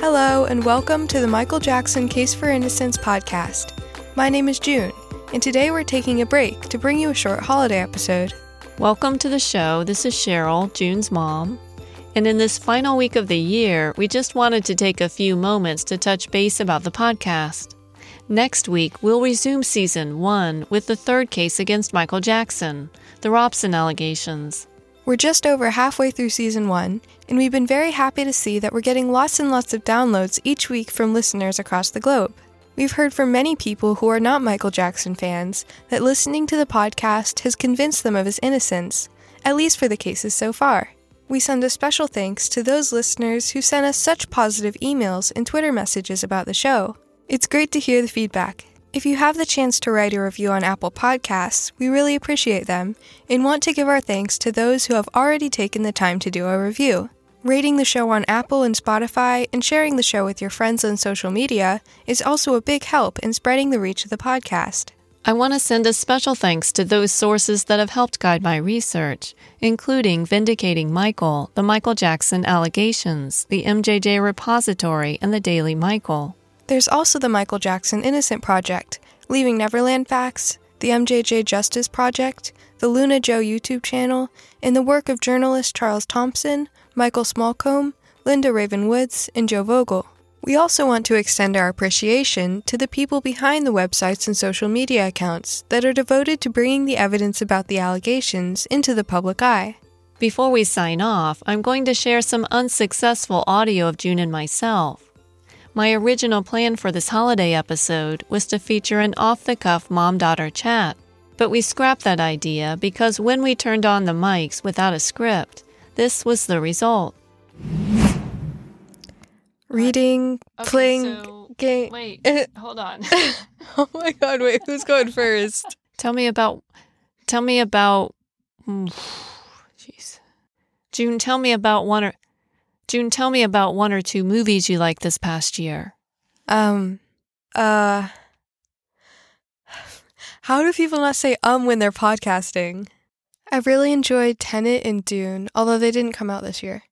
Hello, and welcome to the Michael Jackson Case for Innocence podcast. My name is June, and today we're taking a break to bring you a short holiday episode. Welcome to the show. This is Sheryl, June's mom. And in this final week of the year, we just wanted to take a few moments to touch base about the podcast. Next week, we'll resume season one with the third case against Michael Jackson, the Robson allegations. We're just over halfway through season one, and we've been very happy to see that we're getting lots and lots of downloads each week from listeners across the globe. We've heard from many people who are not Michael Jackson fans that listening to the podcast has convinced them of his innocence, at least for the cases so far. We send a special thanks to those listeners who sent us such positive emails and Twitter messages about the show. It's great to hear the feedback. If you have the chance to write a review on Apple Podcasts, we really appreciate them and want to give our thanks to those who have already taken the time to do a review. Rating the show on Apple and Spotify and sharing the show with your friends on social media is also a big help in spreading the reach of the podcast. I want to send a special thanks to those sources that have helped guide my research, including Vindicating Michael, the Michael Jackson Allegations, the MJJ Repository, and the Daily Michael. There's also the Michael Jackson Innocent Project, Leaving Neverland Facts, the MJJ Justice Project, the Luna Joe YouTube channel, and the work of journalists Charles Thomson, Michael Smallcombe, Linda Raven Woods, and Joe Vogel. We also want to extend our appreciation to the people behind the websites and social media accounts that are devoted to bringing the evidence about the allegations into the public eye. Before we sign off, I'm going to share some unsuccessful audio of June and myself. My original plan for this holiday episode was to feature an off the cuff mom daughter chat, but we scrapped that idea because when we turned on the mics without a script, this was the result. Reading, Okay, playing, so- game. Wait, hold on. oh my god, wait, who's going first? tell me about. Tell me about. mm, Jeez. June, tell me about one or. June, tell me about one or two movies you liked this past year. Um, uh, how do people not say um when they're podcasting? I really enjoyed Tenet and Dune, although they didn't come out this year.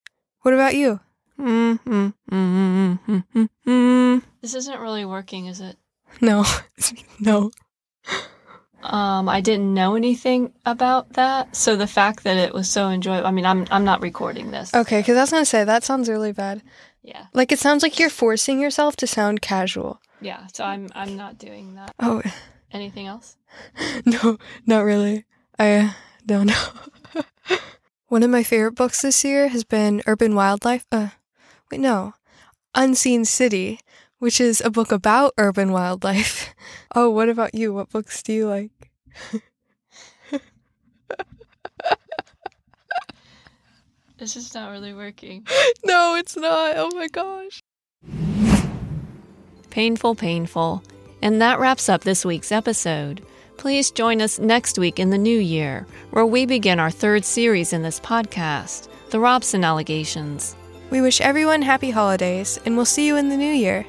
What about you? Mm, mm, mm, mm, mm, mm, mm. This isn't really working, is it? No, no. Um, I didn't know anything about that, so the fact that it was so enjoyable. I mean, I'm I'm not recording this. Okay, because I was gonna say that sounds really bad. Yeah, Like it sounds like you're forcing yourself to sound casual. yeah. So I'm I'm not doing that. Oh, Anything else? no, not really. I don't know. One of my favorite books this year has been Urban Wildlife. Uh, wait, no, Unseen City, which is a book about urban wildlife. Oh, what about you? What books do you like? This is not really working. No, it's not. Oh my gosh. Painful, painful. And that wraps up this week's episode. Please join us next week in the new year, where we begin our third series in this podcast, The Robson Allegations. We wish everyone happy holidays, and we'll see you in the new year.